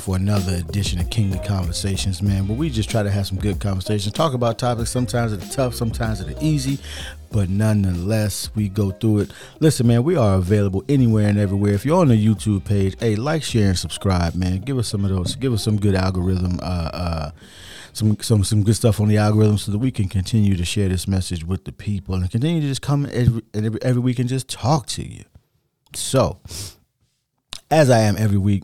For another edition of Kingly Conversations, man. But we just try to have some good conversations, talk about topics. Sometimes that are tough, sometimes that are easy, but nonetheless, we go through it. Listen, man, we are available anywhere and everywhere. If you're on the YouTube page, hey, like, share, and subscribe, man. Give us some of those. Give us some good algorithm. Uh, uh, some some some good stuff on the algorithm so that we can continue to share this message with the people and continue to just come every every, every week and just talk to you. So, as I am every week,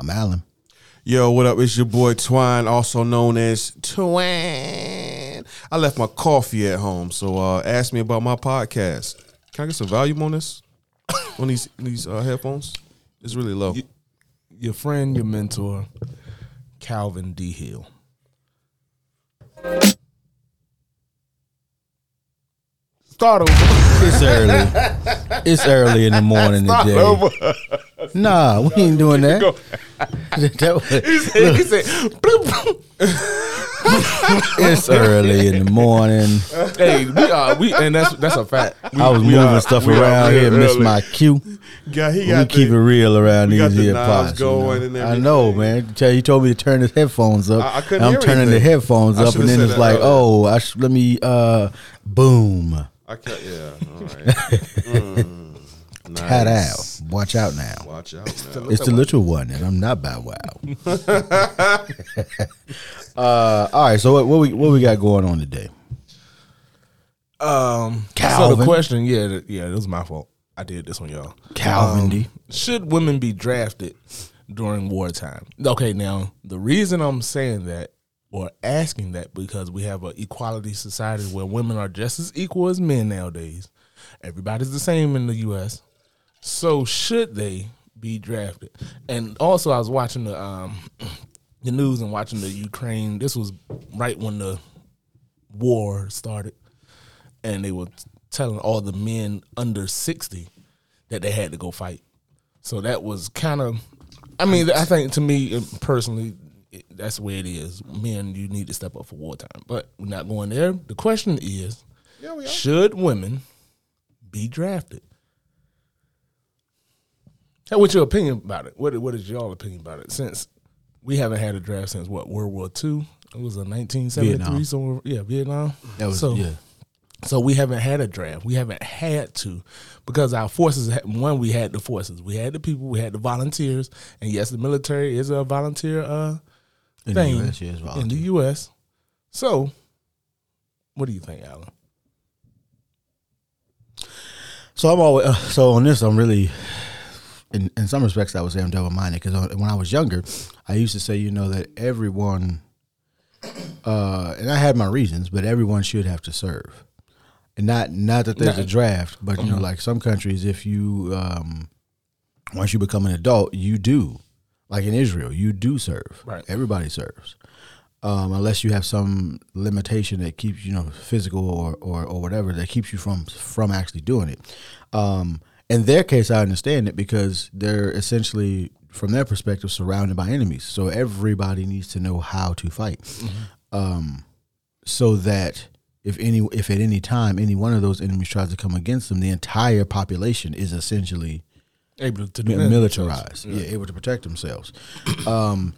I'm Alan. Yo, what up? It's your boy Twine, also known as Twine. I left my coffee at home, so uh, ask me about my podcast. Can I get some volume on this? on these these uh, headphones? It's really low. You- Your friend, your mentor, Calvin D. Hill. Start over. It's early. it's early in the morning today. Nah, we ain't doing that. That was- he said, he said "Bloop, bloop." it's early in the morning. "Hey, we are we," and that's that's a fact. We, I was moving are- stuff around here, missed my cue. Yeah, he we got keep the- it real around these the here knives you know. I know, man. Tell you told me to turn his headphones up. I- I couldn't I'm hear turning the headphones up, and then it's like, earlier. oh, I sh- let me uh, boom. I can't. Yeah. All right. Mm, Hat nice. out. Watch out now. Watch out now. It's the little one, and I'm not Bow Wow. uh, all right, so what, what we what we got going on today? Um, so the question, yeah, th- yeah, it was my fault. I did this one, y'all. Calvin D. Should women be drafted during wartime? Okay, now the reason I'm saying that or asking that because we have an equality society where women are just as equal as men nowadays. Everybody's the same in the U.S. So should they be drafted? And also, I was watching the um, the news and watching the Ukraine. This was right when the war started, and they were telling all the men under sixty that they had to go fight. So that was kind of, I mean, I think to me uh, personally, it- that's the way it is. Men, you need to step up for wartime, but we're not going there. The question is, Yeah, should women be drafted? What's your opinion about it? What What is y'all opinion about it? Since we haven't had a draft since what World War II? It was a 1973. Vietnam. So yeah, Vietnam. That was so, yeah. so we haven't had a draft. We haven't had to because our forces. One, we had the forces. We had the people. We had the volunteers. And yes, the military is a volunteer uh, In thing the US, it's in the. U.S. So, what do you think, Alan? So I'm always uh, so on this. I'm really, in in some respects, I would say I'm double minded because when I was younger, I used to say, you know, that everyone, uh, and I had my reasons, but everyone should have to serve, and not not that there's a draft, but you know, like some countries, if you um, once you become an adult, you do, like in Israel, you do serve. Right. Everybody serves. Um, unless you have some limitation that keeps you know physical or, or, or whatever that keeps you from from actually doing it. Um, in their case, I understand it because they're essentially, from their perspective, surrounded by enemies. So everybody needs to know how to fight, um, so that if any if at any time any one of those enemies tries to come against them, the entire population is essentially Able to mi- militarized, themselves. yeah, able to protect themselves. um,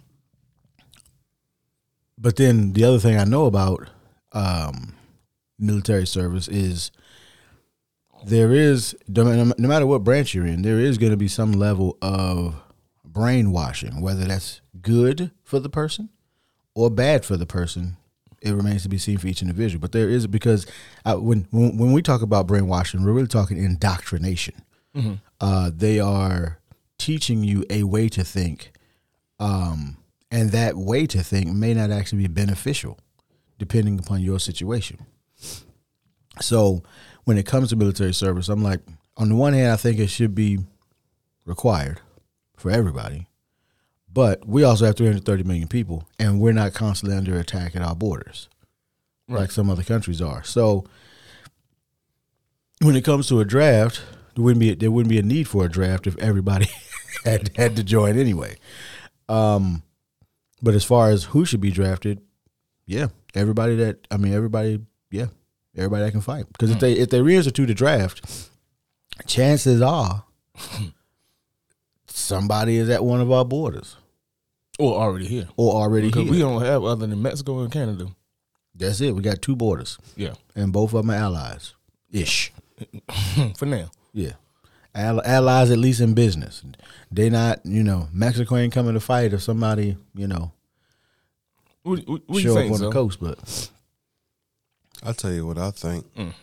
but then the other thing I know about um, military service is there is no matter what branch you're in, there is going to be some level of brainwashing, whether that's good for the person or bad for the person. It remains to be seen for each individual. But there is because uh, when, when when we talk about brainwashing, we're really talking indoctrination uh, they are teaching you a way to think, um, and that way to think may not actually be beneficial, depending upon your situation. So, when it comes to military service, I'm like, on the one hand, I think it should be required for everybody. But we also have 330 million people, and we're not constantly under attack at our borders like some other countries are. So when it comes to a draft, there wouldn't be there wouldn't be a need for a draft if everybody had had to join anyway. Um, but as far as who should be drafted, yeah, everybody that I mean, everybody, yeah, everybody that can fight. Because if hmm. they if they reinstitute the draft, chances are somebody is at one of our borders Or already here. or already Because here. we don't have other than Mexico and Canada. That's it. We got two borders, Yeah. and both of them are allies, ish. For now. Yeah. All- Allies, at least in business. They not, you know, Mexico ain't coming to fight if somebody, you know, What, what, what you show up on the so? coast. But I'll tell you what I think. Mm.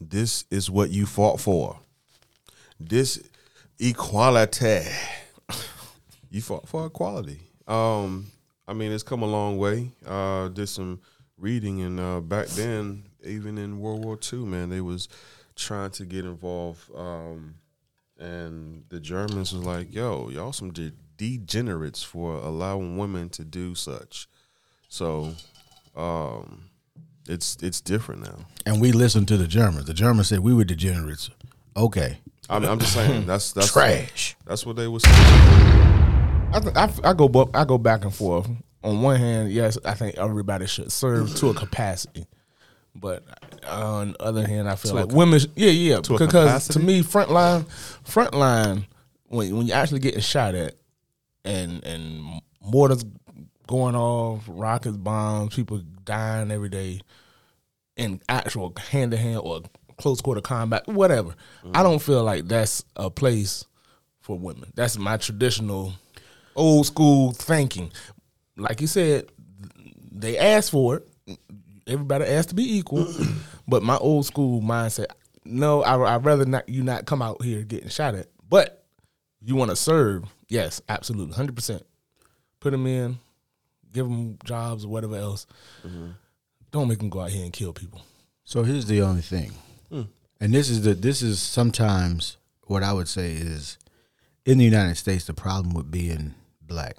This is what you fought for. This equality. You fought for equality. Um, I mean, it's come a long way. Uh, did some reading, and uh, back then, even in World War II, man, they was trying to get involved. Um, and the Germans was like, "Yo, y'all some de- degenerates for allowing women to do such." So, um, it's it's different now. and we listened to the Germans. The Germans said we were degenerates. Okay, I'm, I'm just saying that's that's trash. That's what they was saying. I, th- I, f- I go bu- I go back and forth. On one hand, yes, I think everybody should serve to a capacity, but on the other hand, I feel To a like ca- women, sh- yeah, yeah, to a because to capacity? me, frontline, frontline, when when you're actually getting shot at, and and mortars going off, rockets, bombs, people dying every day, in actual hand to hand or close quarter combat, whatever. I mm-hmm. don't feel like that's a place for women. That's my traditional old school thinking. Like you said, they asked for it. Everybody asked to be equal, but my old school mindset, no, I, I'd rather not you not come out here getting shot at. But you want to serve, yes, absolutely, hundred percent. Put them in, give them jobs or whatever else. Don't make them go out here and kill people. So here's the only thing, hmm. and this is the this is sometimes what I would say is in the United States the problem with being black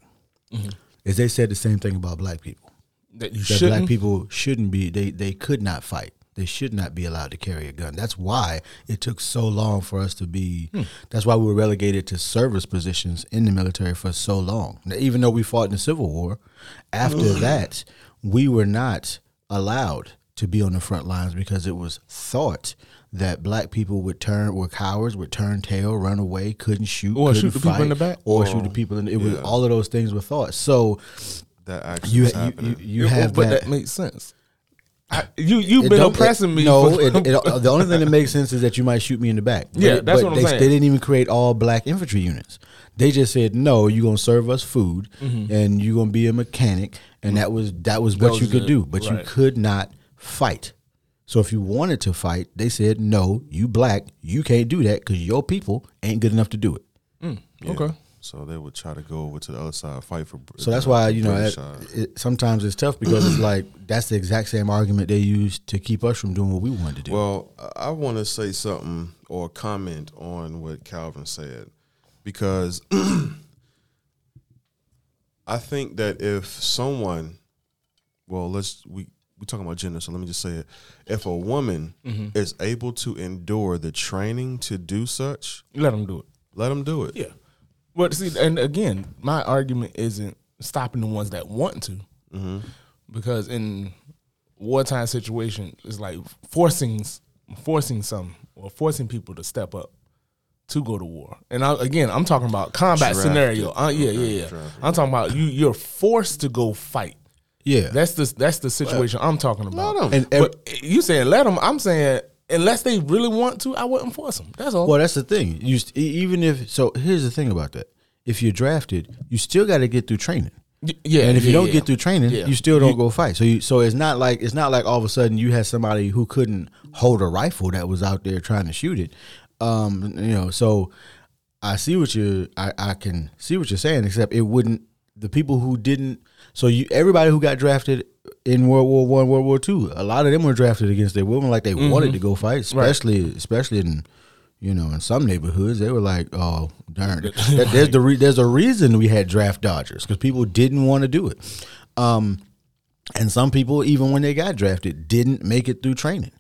mm-hmm. is they said the same thing about black people. That you that shouldn't. black people shouldn't be they they could not fight they should not be allowed to carry a gun that's why it took so long for us to be Hmm. that's why we were relegated to service positions in the military for so long now, even though we fought in the civil war after that we were not allowed to be on the front lines because it was thought that black people would turn were cowards would turn tail run away couldn't shoot Or shoot couldn't the people in the back. or shoot the people in it was all of those things were thought so That actually you you, you, you Yeah, have but that, that makes sense. I, you you've It been oppressing it- me. No, it, it, the only thing that makes sense is that you might shoot me in the back. But Yeah, that's but what I'm they, saying. They didn't even create all black infantry units. They just said no. You're gonna serve us food, Mm-hmm. and you're gonna be a mechanic, and that was that was what was you could it, do. But you could not fight. So if you wanted to fight, they said no. You black, you can't do that because your people ain't good enough to do it. Yeah. okay. So they would try to go over to the other side, fight for. So that's why you know British it, it, sometimes it's tough because it's like that's the exact same argument they use to keep us from doing what we wanted to do. Well, I- I want to say something or comment on what Calvin said because I think that if someone, well, let's we we talking about gender, so let me just say it: if a woman Mm-hmm. is able to endure the training to do such, Let them do it. let them do it. Yeah. But see, and again, my argument isn't stopping the ones that want to, because in wartime situation, it's like forcing forcing some or forcing people to step up to go to war. And I, again, I'm talking about combat Drafted. scenario. Uh, yeah, yeah, yeah. drafted. I'm talking about you. You're forced to go fight. yeah, That's the that's the situation I'm talking about. Let 'em. And ev- but you saying let them? I'm saying unless they really want to, I wouldn't force them. That's all. Well, that's the thing. You st- even if so, here's the thing about that. If you're drafted, you still got to get through training. Y- yeah, and if you yeah, don't yeah. get through training, Yeah. you still don't You- go fight. So, you, so it's not like it's not like all of a sudden you had somebody who couldn't hold a rifle that was out there trying to shoot it. Um, you know, so I see what you I, I can see what you're saying, except it wouldn't the people who didn't. So you everybody who got drafted in World War One, World War Two, a lot of them were drafted against their women, like they wanted to go fight, especially especially in You know, in some neighborhoods, they were like, "Oh, darn!" That- there's the re- there's a reason we had draft dodgers because people didn't want to do it. Um, and some people, even when they got drafted, didn't make it through training.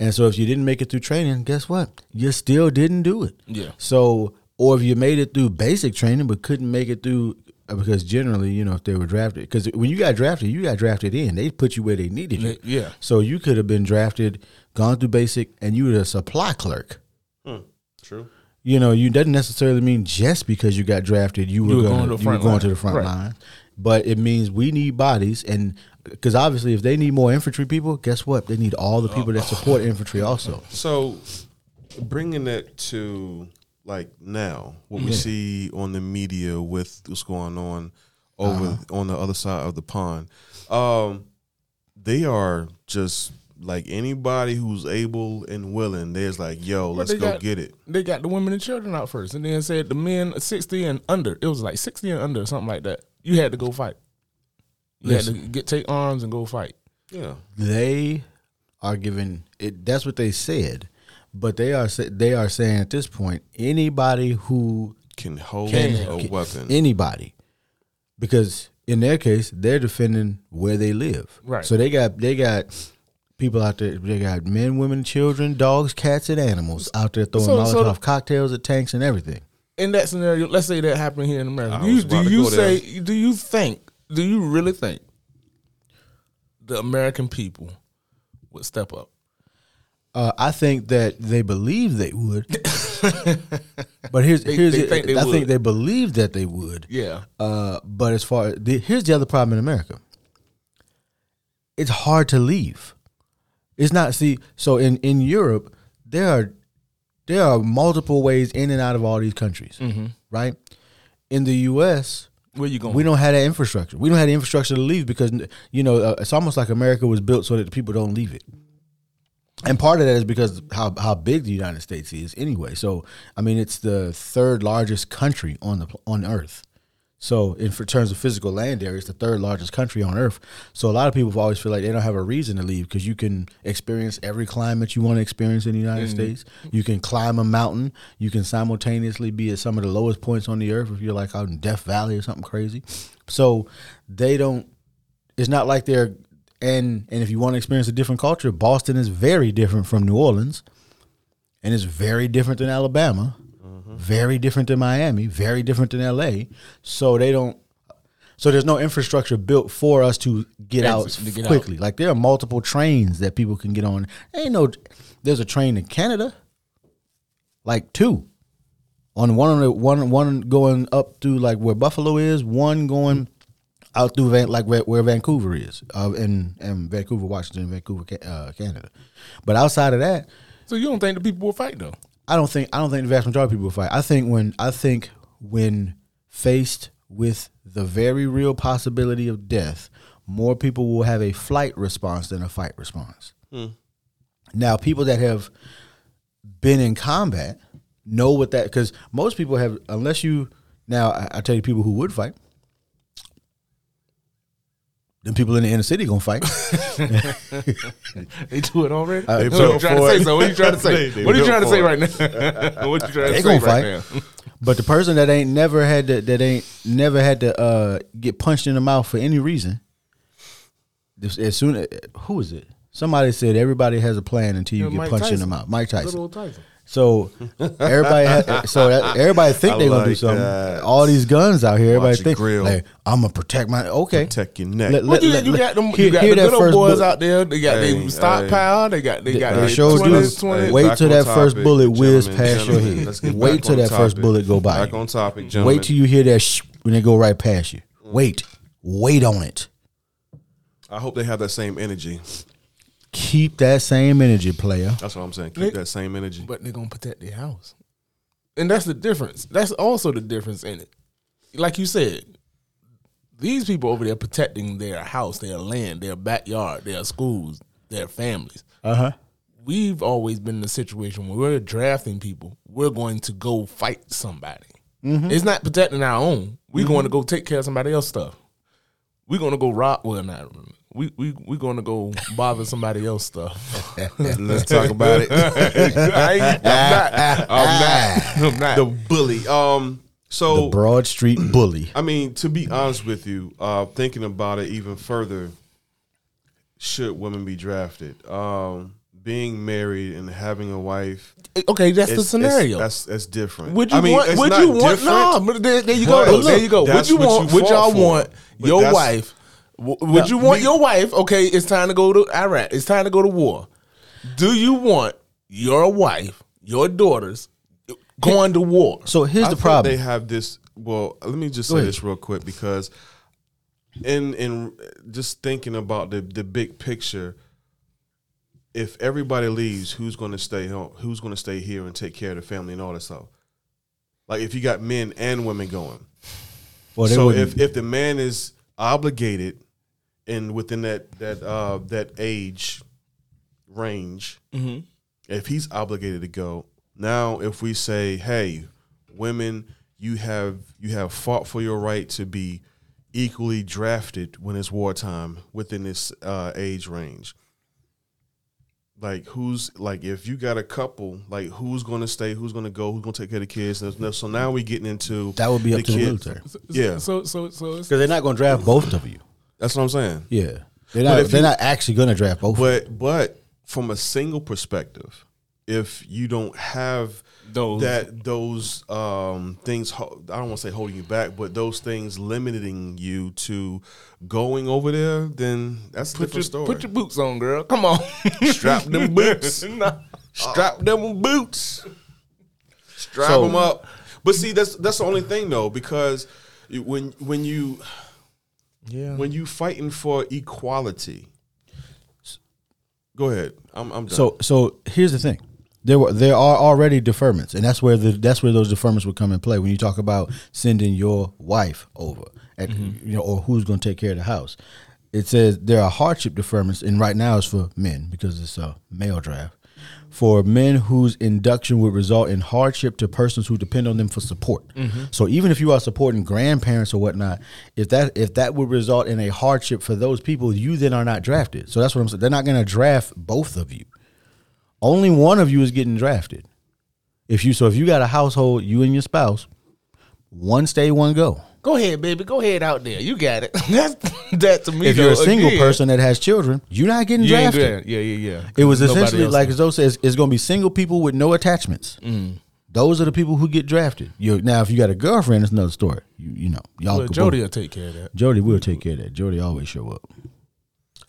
And so, if you didn't make it through training, guess what? You still didn't do it. Yeah. So, or if you made it through basic training but couldn't make it through, because generally, you know, if they were drafted, because when you got drafted, you got drafted in. They put you where they needed you. Yeah. So you could have been drafted, gone through basic, and you were a supply clerk. Hmm. True. You know, you doesn't necessarily mean just because you got drafted, you were, were gonna, going to the you front going line. to the front Right. line. But it means we need bodies, and because obviously, if they need more infantry people, guess what? They need all the people that support infantry also. So, bringing it to like now, what we see on the media with what's going on over Uh-huh. on the other side of the pond, um, they are just like anybody who's able and willing. There's like, yo, let's go got- get it. They got the women and children out first, and then said the men sixty and under. It was like sixty and under, something like that. You had to go fight. You Listen. had to get take arms and go fight. Yeah, They are given it. That's what they said, but they are they are saying at this point anybody who can hold Can- a can- weapon. anybody because in their case they're defending where they live Right. so they got they got people out there they got men women children dogs cats and animals out there throwing So- molotov so- cocktails at tanks and everything In that scenario, let's say that happened here in America. Do you, do you go there. say? Do you think? Do you really think the American people would step up? Uh, I think that they believe they would, but here's here's they it. think they I think they believe that they would. Yeah. Uh, but as far the, here's the other problem in America. It's hard to leave. It's not see so in in Europe there are there are multiple ways in and out of all these countries, right? In the U.S., Where you going? we don't have that infrastructure. We don't have the infrastructure to leave because you know uh, it's almost like America was built so that the people don't leave it. And part of that is because how how big the United States is anyway. So I mean, it's the third largest country on the on Earth. So in terms of physical land area, it's the third largest country on Earth. So a lot of people always feel like they don't have a reason to leave because you can experience every climate you want to experience in the United mm-hmm. States. You can climb a mountain. You can simultaneously be at some of the lowest points on the earth if you're like out in Death Valley or something crazy. So they don't. It's not like they're and and if you want to experience a different culture, Boston is very different from New Orleans, and it's very different than Alabama, mm-hmm. very different than Miami, very different than L.A. So they don't. So there's no infrastructure built for us to get out to get out. quickly. Like there are multiple trains that people can get on. Ain't no. There's a train in Canada, like two, on one on the one one going up through like where Buffalo is, one going out through Van, like where, where Vancouver is, uh, in, in Vancouver, Washington, Vancouver, uh, Canada. But outside of that, so you don't think the people will fight though? I don't think I don't think the vast majority of people will fight. I think when I think when faced with the very real possibility of death, more people will have a flight response than a fight response. Now, people that have been in combat know what that because most people have unless you now I, I tell you people who would fight. Then people in the inner city gonna fight. They do it already. Uh, what so you trying to say? it. So what you trying to say? They- they what are you trying to say right now? what you trying They to gonna say right fight. now? But the person that ain't never had to that ain't never had to uh, get punched in the mouth for any reason. This, as soon as who is it? Somebody said everybody has a plan until you Yeah, get Mike punched in the Tyson. mouth. Mike Tyson. Little old Tyson. So everybody, ha- so that, everybody think they're gonna do something. that. All these guns out here, everybody Watch think grill. like I'm gonna protect my. Okay, Protect your neck. Let- What you, let- you got them? hear- you got the that good old boys bu- out there. They got Hey, their stockpile. They got they got They their sure 20s, 20s. Wait till on that first bullet whiz past your head. Wait till on that first bullet go by. Back on topic, gentlemen. Wait till you hear that sh- when they go right past you. Wait, wait on it. I hope they have that same energy. Keep that same energy, player. That's what I'm saying. Keep Nick- that same energy. but they're gonna protect their house, and that's the difference. That's also the difference in it. Like you said, these people over there protecting their house, their land, their backyard, their schools, their families. Uh huh. We've always been in a situation where we're drafting people. We're going to go fight somebody. It's not protecting our own. We're going to go take care of somebody else's stuff. We're going to go rob. Well, not we we we gonna go bother somebody else stuff. Let's talk about it. I, I'm not. I'm not. I'm not. the bully. Um. So The Broad Street Bully. I mean, to be honest with you, uh, thinking about it even further, should women be drafted? Um, being married and having a wife. okay, that's the scenario. it's- that's that's different. Would you I mean, want? it's Would not you want? No, but there, there you go. but though. there you go. Would you want? you Would y'all for. want your wife? W- Would No, you want me- your wife? Okay, it's time to go to Iraq. It's time to go to war. Do you want your wife, your daughters, going to war? So here's I the problem. They have this. Well, let me just Go say ahead. this real quick because, in in just thinking about the the big picture, if everybody leaves, who's going to stay home? Who's going to stay here and take care of the family and all that stuff? Like if you got men and women going. well, so if if the man is obligated and within that that uh that age range, Mm-hmm. if he's obligated to go, now if we say, hey, women, you have you have fought for your right to be equally drafted when it's wartime within this uh, age range. Like who's like if you got a couple, like who's going to stay, who's going to go, who's going to take care of the kids? So now we're getting into that would be up to the kids. military Yeah, So so so it's, because they're not going to draft both of you. That's what I'm saying. Yeah, they're not. They're you- not actually going to draft both. But but from a single perspective, if you don't have Those- that those um, things, I don't want to say holding you back, but those things limiting you to going over there, then that's a put different your story. put your boots on, girl. Come on, Strap them boots. Nah. Strap them boots. Strap So- them up. But see, that's that's the only thing though, because when when you Yeah. when you fighting for equality. Go ahead. I'm, I'm done. So so here's the thing. There were there are already deferments, and that's where the that's where those deferments would come in play when you talk about sending your wife over, and Mm-hmm. you know, or who's going to take care of the house. It says there are hardship deferments, and right now it's for men because it's a male draft. For men whose induction would result in hardship to persons who depend on them for support. Mm-hmm. So even if you are supporting grandparents or whatnot, if that if that would result in a hardship for those people, you then are not drafted. So that's what I'm saying. They're not going to draft both of you only one of you is getting drafted. If you so if you got a household, you and your spouse, one stay, one go. Go ahead, baby. Go ahead out there. You got it. That's that to me. If you're a single again, person that has children, you're not getting you drafted. Yeah, yeah, yeah. It was essentially like. Zoe says, it's going to be single people with no attachments. Mm. Those are the people who get drafted. You now, if you got a girlfriend, it's another story. You you know, y'all. Well, Jody both- will take care of that. Jody will take care of that. Jody always show up.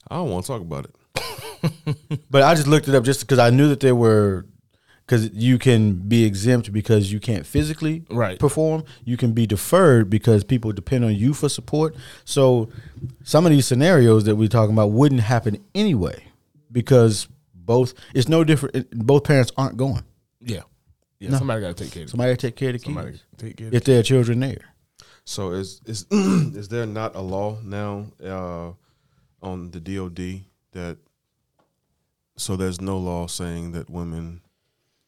I don't want to talk about it. But I just looked it up just because I knew that there were because you can be exempt because you can't physically Right. perform. You can be deferred because people depend on you for support. So some of these scenarios that we're talking about wouldn't happen anyway because both it's no different. Both parents aren't going. Yeah, yeah. Somebody got to take care of it. Somebody take care of the kids Somebody take care of if there are children there. So is is is there not a law now uh, on the DoD that so there's no law saying that women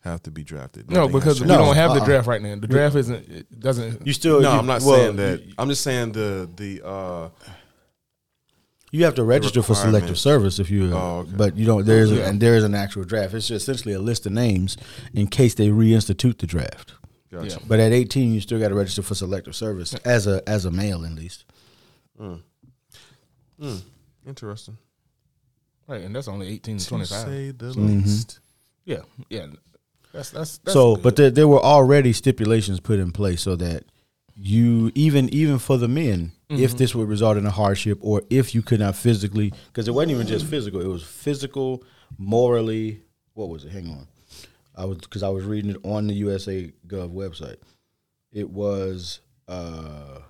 have to be drafted? No, Nothing has because we changed. No, don't have the uh-uh. draft right now. The draft isn't. It doesn't. You still no, you- I'm not well, saying that. You, I'm just saying the the uh, you have to register for selective requirements. service if you. Oh, okay. But you don't. There's Yeah. and there is an actual draft. It's just essentially a list of names in case they reinstitute the draft. gotcha. Yeah. But at 18, you still got to register for selective service as a as a male at least. Interesting. Right, and that's only eighteen to To twenty five. say the Mm-hmm. least. Yeah, yeah. That's that's, that's so, good. but there, there were already stipulations put in place so that you even even for the men, Mm-hmm. if this would result in a hardship or if you could not physically, because it wasn't even just physical, it was physical, morally. What was it? Hang on, I was because I was reading it on the USA Gov website. It was uh,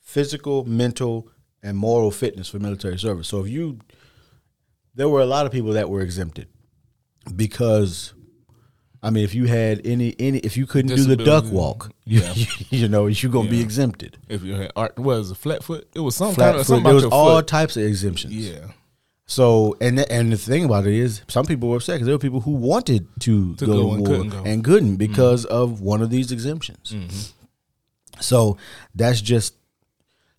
physical, mental, and moral fitness for military service. So if you, there were a lot of people that were exempted because I mean, if you had any any, if you couldn't do the duck walk, Yeah. you, you know, you're gonna be exempted. if you had art, was a flat foot? It was some Flat kind of foot, something there was all foot. types of exemptions. Yeah, So, and th- and the thing about it is, some people were upset because there were people who wanted to, To go, go to and war couldn't go. and couldn't mm-hmm. because of one of these exemptions. Mm-hmm. So that's just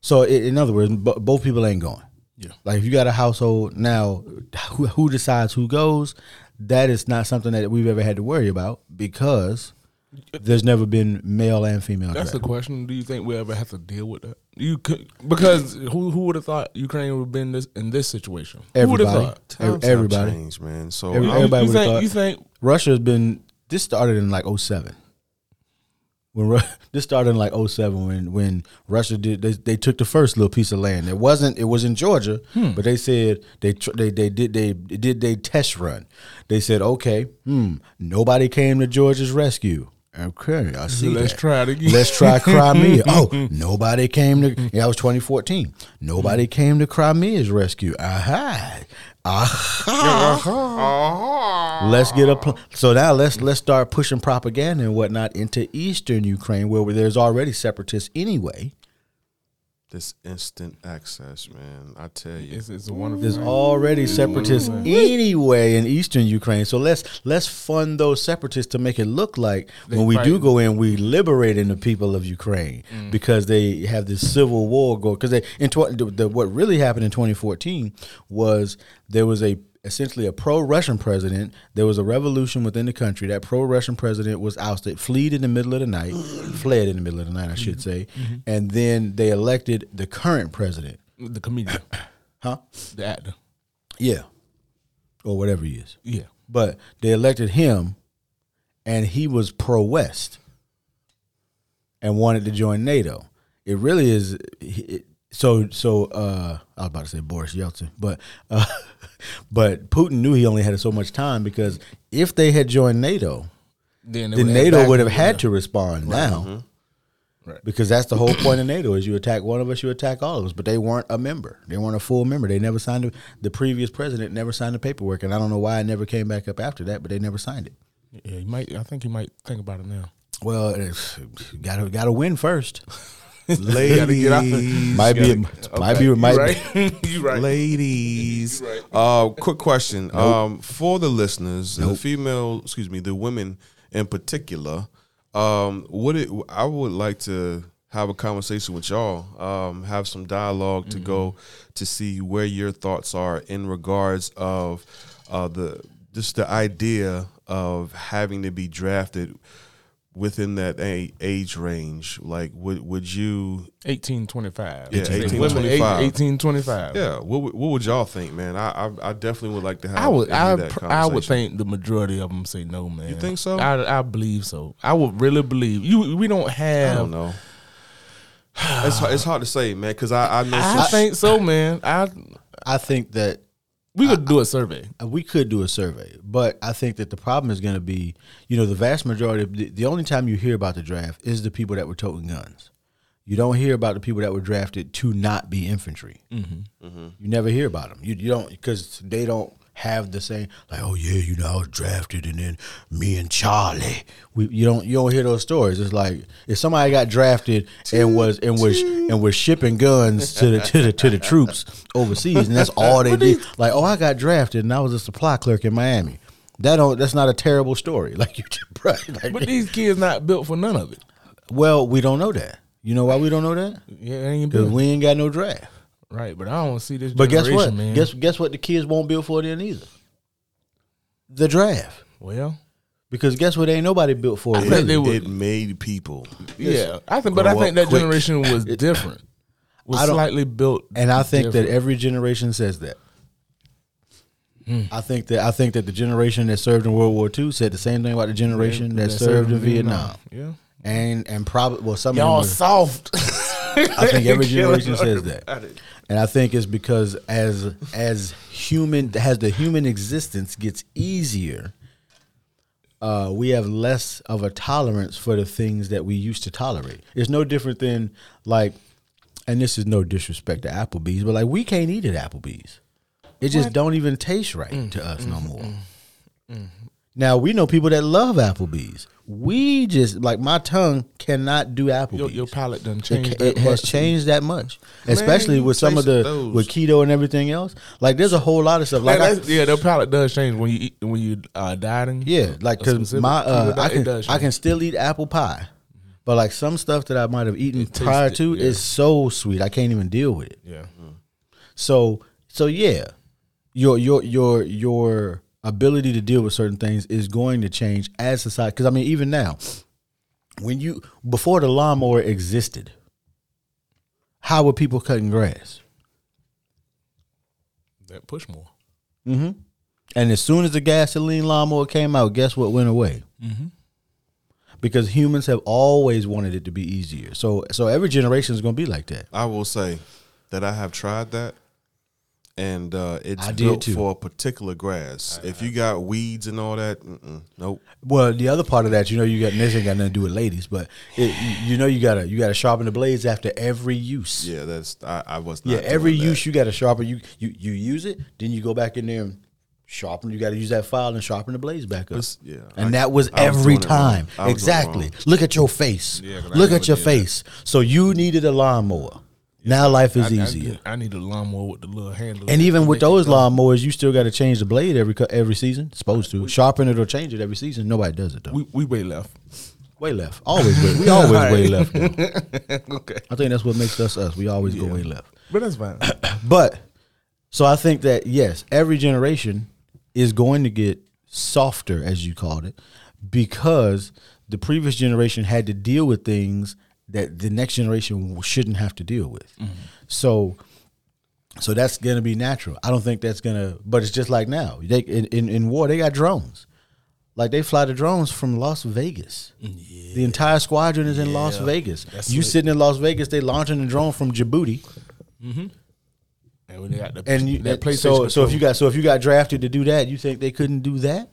so. i in other words, b- both people ain't going. Yeah. Like if you got a household now, who, who decides who goes? That is not something that we've ever had to worry about because there's never been male and female. That's the question. Do you think we ever have to deal with that? You could because who who would have thought Ukraine would have been this in this situation? Who would have Everybody. thought? Times have everybody. changed, man. So Every- um, everybody you would've think, thought- You think Russia's been this started in like 07. When this started in like 07 when when Russia did they, they took the first little piece of land. It wasn't it was in Georgia, Hmm. but they said they they they did they did they test run. They said okay, hmm, nobody came to Georgia's rescue. Okay, I see. Let's that. try it again. Let's try Crimea. oh, nobody came to. Yeah, that was 2014. Nobody mm. came to Crimea's rescue. Aha, aha. Let's get a pl- so now let's let's start pushing propaganda and whatnot into eastern Ukraine where there's already separatists anyway. This instant access, man. I tell you, it's, it's a wonderful. There's already separatists anyway in eastern Ukraine. So let's let's fund those separatists to make it look like when we do go in, we liberating the people of Ukraine mm. because they have this civil war go. Because they in tw- the, the, what really happened in 2014 was there was a essentially a pro-Russian president. There was a revolution within the country. That pro-Russian president was ousted, fled in the middle of the night, fled in the middle of the night, I should mm-hmm. say, mm-hmm. and then they elected the current president. the comedian, Huh? the actor. Yeah. Or whatever he is. Yeah, But they elected him and he was pro West and wanted to join NATO. It really is it, so so uh I was about to say Boris Yeltsin, but uh but Putin knew he only had so much time because if they had joined NATO, then, then would NATO would have had to respond now. Mm-hmm. Right. Because that's the whole point of NATO is you attack one of us, you attack all of us. But they weren't a member. They weren't a full member. They never signed the, the previous president never signed the paperwork, and I don't know why it never came back up after that. But they never signed it. Yeah, you might. I think you might think about it now. Well, got to got to win first. ladies, Might be might be might right. you right. ladies. Uh, quick question um, for the listeners, the female, excuse me, the women in particular. Um, would it? I would like to have a conversation with y'all. Um, have some dialogue to go to see where your thoughts are in regards of uh, the just the idea of having to be drafted within that a- age range. Like, would would you? Eighteen twenty five. Yeah, Women 1825. eighteen twenty five. Yeah, what would- what would y'all think, man? I I, I definitely would like to have. I would, I, that I would think the majority of them say no, man. You think so? I, I believe so. I would really believe you. We don't have I don't know. it's hard, it's hard to say, man, because I I know I some- think so, man. I I think that we could do a survey. Uh, we could do a survey, but I think that the problem is going to be, you know, the vast majority. Of the, the only time you hear about the draft is the people that were toting guns. You don't hear about the people that were drafted to not be infantry. Mm-hmm. You never hear about them. You, you don't because they don't have the same like, oh yeah, you know, I was drafted, and then me and Charlie. We you don't you don't hear those stories. It's like if somebody got drafted and was and was and was shipping guns to the to the to the troops overseas, and that's all they did. Like, oh, I got drafted, and I was a supply clerk in Miami. That don't that's not a terrible story. Like you, right? Like, But these kids not built for none of it. well, we don't know that. You know why we don't know that? Yeah, Because we ain't got no draft. Right. But I don't see this. But guess what? man. Guess guess what? The kids won't build for then either. The draft. well, Because guess what? Ain't nobody built for it. think really. they would- it made people. yeah. I think, but I think that quick. generation was different. Was slightly built, and I think that every generation says that. Hmm. I think that I think that the generation that served in World War II said the same thing about the generation that, served in Vietnam. Yeah. And and probably well some Y'all of them soft. I think every generation says that. And I think it's because as as human as the human existence gets easier, uh, we have less of a tolerance for the things that we used to tolerate. It's no different than like, and this is no disrespect to Applebee's, but like we can't eat at Applebee's. It just don't even taste right Mm, to us no more. Now we know people that love Applebee's. We just like my tongue cannot do Applebee's. Your, your palate done It, changed. that it has changed that much, especially with some of the those. with keto and everything else. Like there's a whole lot of stuff. Like Like I, yeah, their palate does change when you eat, when you uh, dieting. yeah, like because my uh, I can I can still eat apple pie, but like some stuff that I might have eaten It prior to yeah. is so sweet I can't even deal with it. yeah. So So yeah, your your your your ability to deal with certain things is going to change as society. Because I mean, even now, when you before the lawnmower existed, how were people cutting grass? That push more. Mm-hmm. And as soon as the gasoline lawnmower came out, guess what went away? Mm-hmm. Because humans have always wanted it to be easier. So so every generation is going to be like that. I will say that I have tried that, and uh, it's I built too. for a particular grass. if you got weeds and all that, nope. Well, the other part of that, you know, you got and this ain't got nothing to do with ladies, but it, you, you know, you gotta you gotta sharpen the blades after every use. Yeah, that's I, I was. Not Yeah, every doing that. use you got to sharpen. You you you use it, then you go back in there and sharpen. You got to use that file and sharpen the blades back up. It's- yeah, and I- that was I was every doing time. Was Exactly. Look at your face. Yeah, 'cause I Look at your did that. face. So you needed a lawnmower. Now life is I, I easier. need- I, need a lawnmower with the little handle. and even with those lawnmowers, you still got to change the blade every every season. Supposed to sharpen it or change it every season. Nobody does it though. we we way left. way left. Always way. We always Right. way left. okay, I think that's what makes us us. We always go way left. but that's fine. But so I think that yes, every generation is going to get softer, as you called it, because the previous generation had to deal with things that the next generation shouldn't have to deal with. Mm-hmm. So so that's gonna be natural. I don't think that's gonna but it's just like now. They in, in, in war they got drones. Like they fly the drones from Las Vegas. Mm, the entire squadron is in Las Vegas. That's you what- sitting in Las Vegas, they launching a drone from Djibouti. Mm-hmm. And when they got the And you, that that PlayStation. so so if you got so if you got drafted to do that, you think they couldn't do that?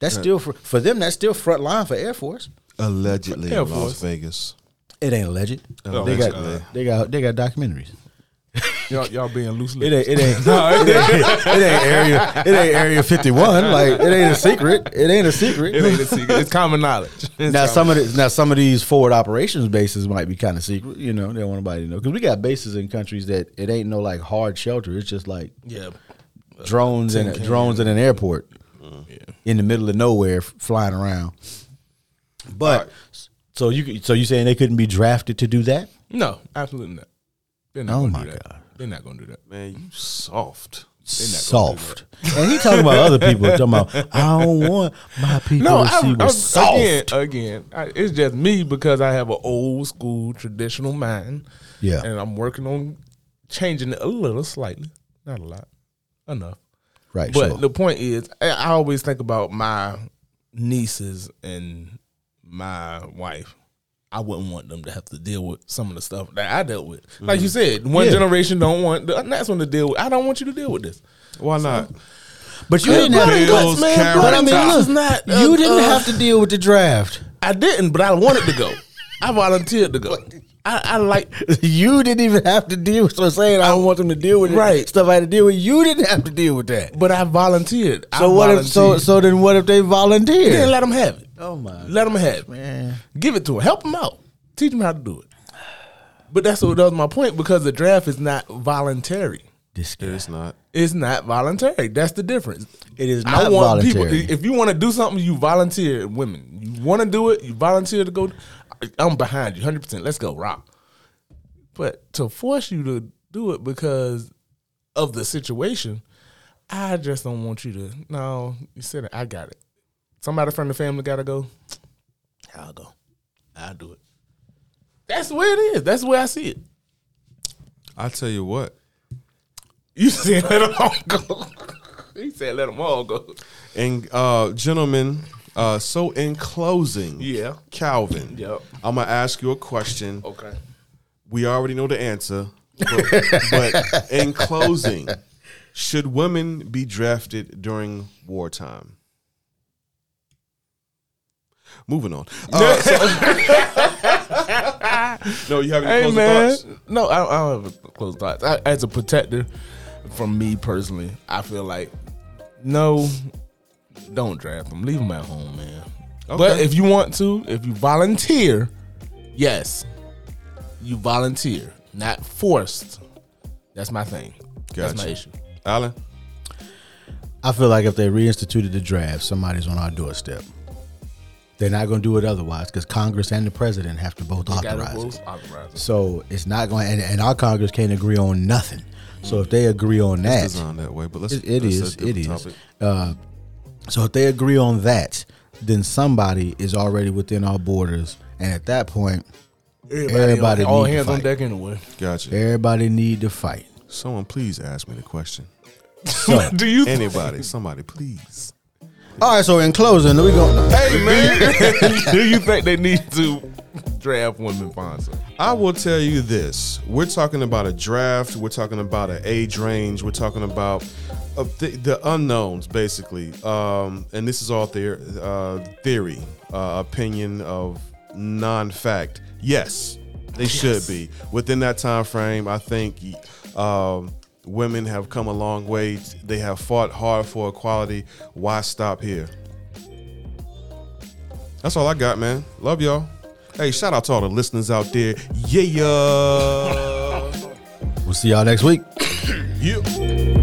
That's still for for them. That's still front line for Air Force. allegedly Air in Las Vegas. It ain't alleged. Oh, they got allegedly. they got they got documentaries. y'all, y'all being loose It ain't it ain't, it ain't it ain't area it ain't area fifty one. Like it ain't a secret. It ain't a secret. It ain't a secret. It's common knowledge. It's now common- some of the, now some of these forward operations bases might be kind of secret. You know, they don't want nobody to know because we got bases in countries that it ain't no like hard shelter. It's just like yeah, drones and drones in an airport yeah. in the middle of nowhere flying around. But Alright. So you so you saying they couldn't be drafted to do that? No, absolutely not. They're not Oh gonna my do that. God. They're not gonna do that. Man, you soft. Soft. And he talking about other people talking about I don't want my people No, to see I'm, we're I'm, soft. again, again, I, it's just me because I have an old school traditional mind. Yeah. and I'm working on changing it a little, slightly, not a lot, enough. right. But sure. the point is, I, I always think about my nieces and my wife. I wouldn't want them to have to deal with some of the stuff that I dealt with. Like you said, one Yeah. generation don't want the next one to deal with. I don't want you to deal with this. Why not? but you didn't blood have and to. guts, man. carrots, Blood and I mean, guts look, is not. uh, you didn't uh, have to deal with the draft. I didn't, but I wanted to go. I volunteered to go. I, I like You didn't even have to deal with. So saying I don't want them to deal with it, Right. stuff I had to deal with. You didn't have to deal with that. But I volunteered. I So what if so so then what if they volunteer? Then let them have it. oh my Let them have it. man. Give it to them. Help them out. Teach them how to do it. But that's what that was my point because the draft is not voluntary. This guy. It's not. It's not voluntary. That's the difference. It is I not want voluntary. people. If you want to do something, you volunteer. Women, you want to do it, you volunteer to go. I'm behind you, hundred percent. Let's go, rock. But to force you to do it because of the situation, I just don't want you to. No, you said it. I got it. Somebody from the family got to go. I'll go. I'll do it. That's the way it is. That's the way I see it. I tell you what. You said let them all go. he said let them all go. And uh, gentlemen, uh, so in closing, Yeah. Calvin, Yep. I'm gonna ask you a question. Okay. We already know the answer, but, but in closing, should women be drafted during wartime? Moving on. Uh, so- no, you have any Hey closing man, thoughts? no, I, I don't have a close thoughts. I, as a protector, from me personally, I feel like no, don't draft them. Leave them at home, man. But if you want to, if you volunteer, yes, you volunteer, not forced. That's my thing. That's my Gotcha. issue. Alan? I feel like if they reinstituted the draft, somebody's on our doorstep. They're not going to do it otherwise because Congress and the president have to both authorize it. both authorize it. So it's not going, and, and our Congress can't agree on nothing. So if they agree on that, designed that way, but let's. it, it let's is. set a It different is. topic. Uh, so if they agree on that, then somebody is already within our borders, and at that point, Everybody all need to hands on fight. deck anyway. Gotcha. everybody need to fight. Someone please ask me the question. So, Do you? Anybody, somebody, please. All right. So in closing, we go. Hey man, do you think they need to draft women sponsor? I will tell you this: we're talking about a draft. We're talking about an age range. We're talking about uh, the, the unknowns, basically. Um, and this is all theor- uh, theory, uh, opinion of non-fact. Yes, they should be within that time frame. I think um, women have come a long way. They have fought hard for equality. Why stop here? That's all I got, man. Love y'all. Hey, shout out to all the listeners out there. Yeah. We'll see y'all next week. yeah.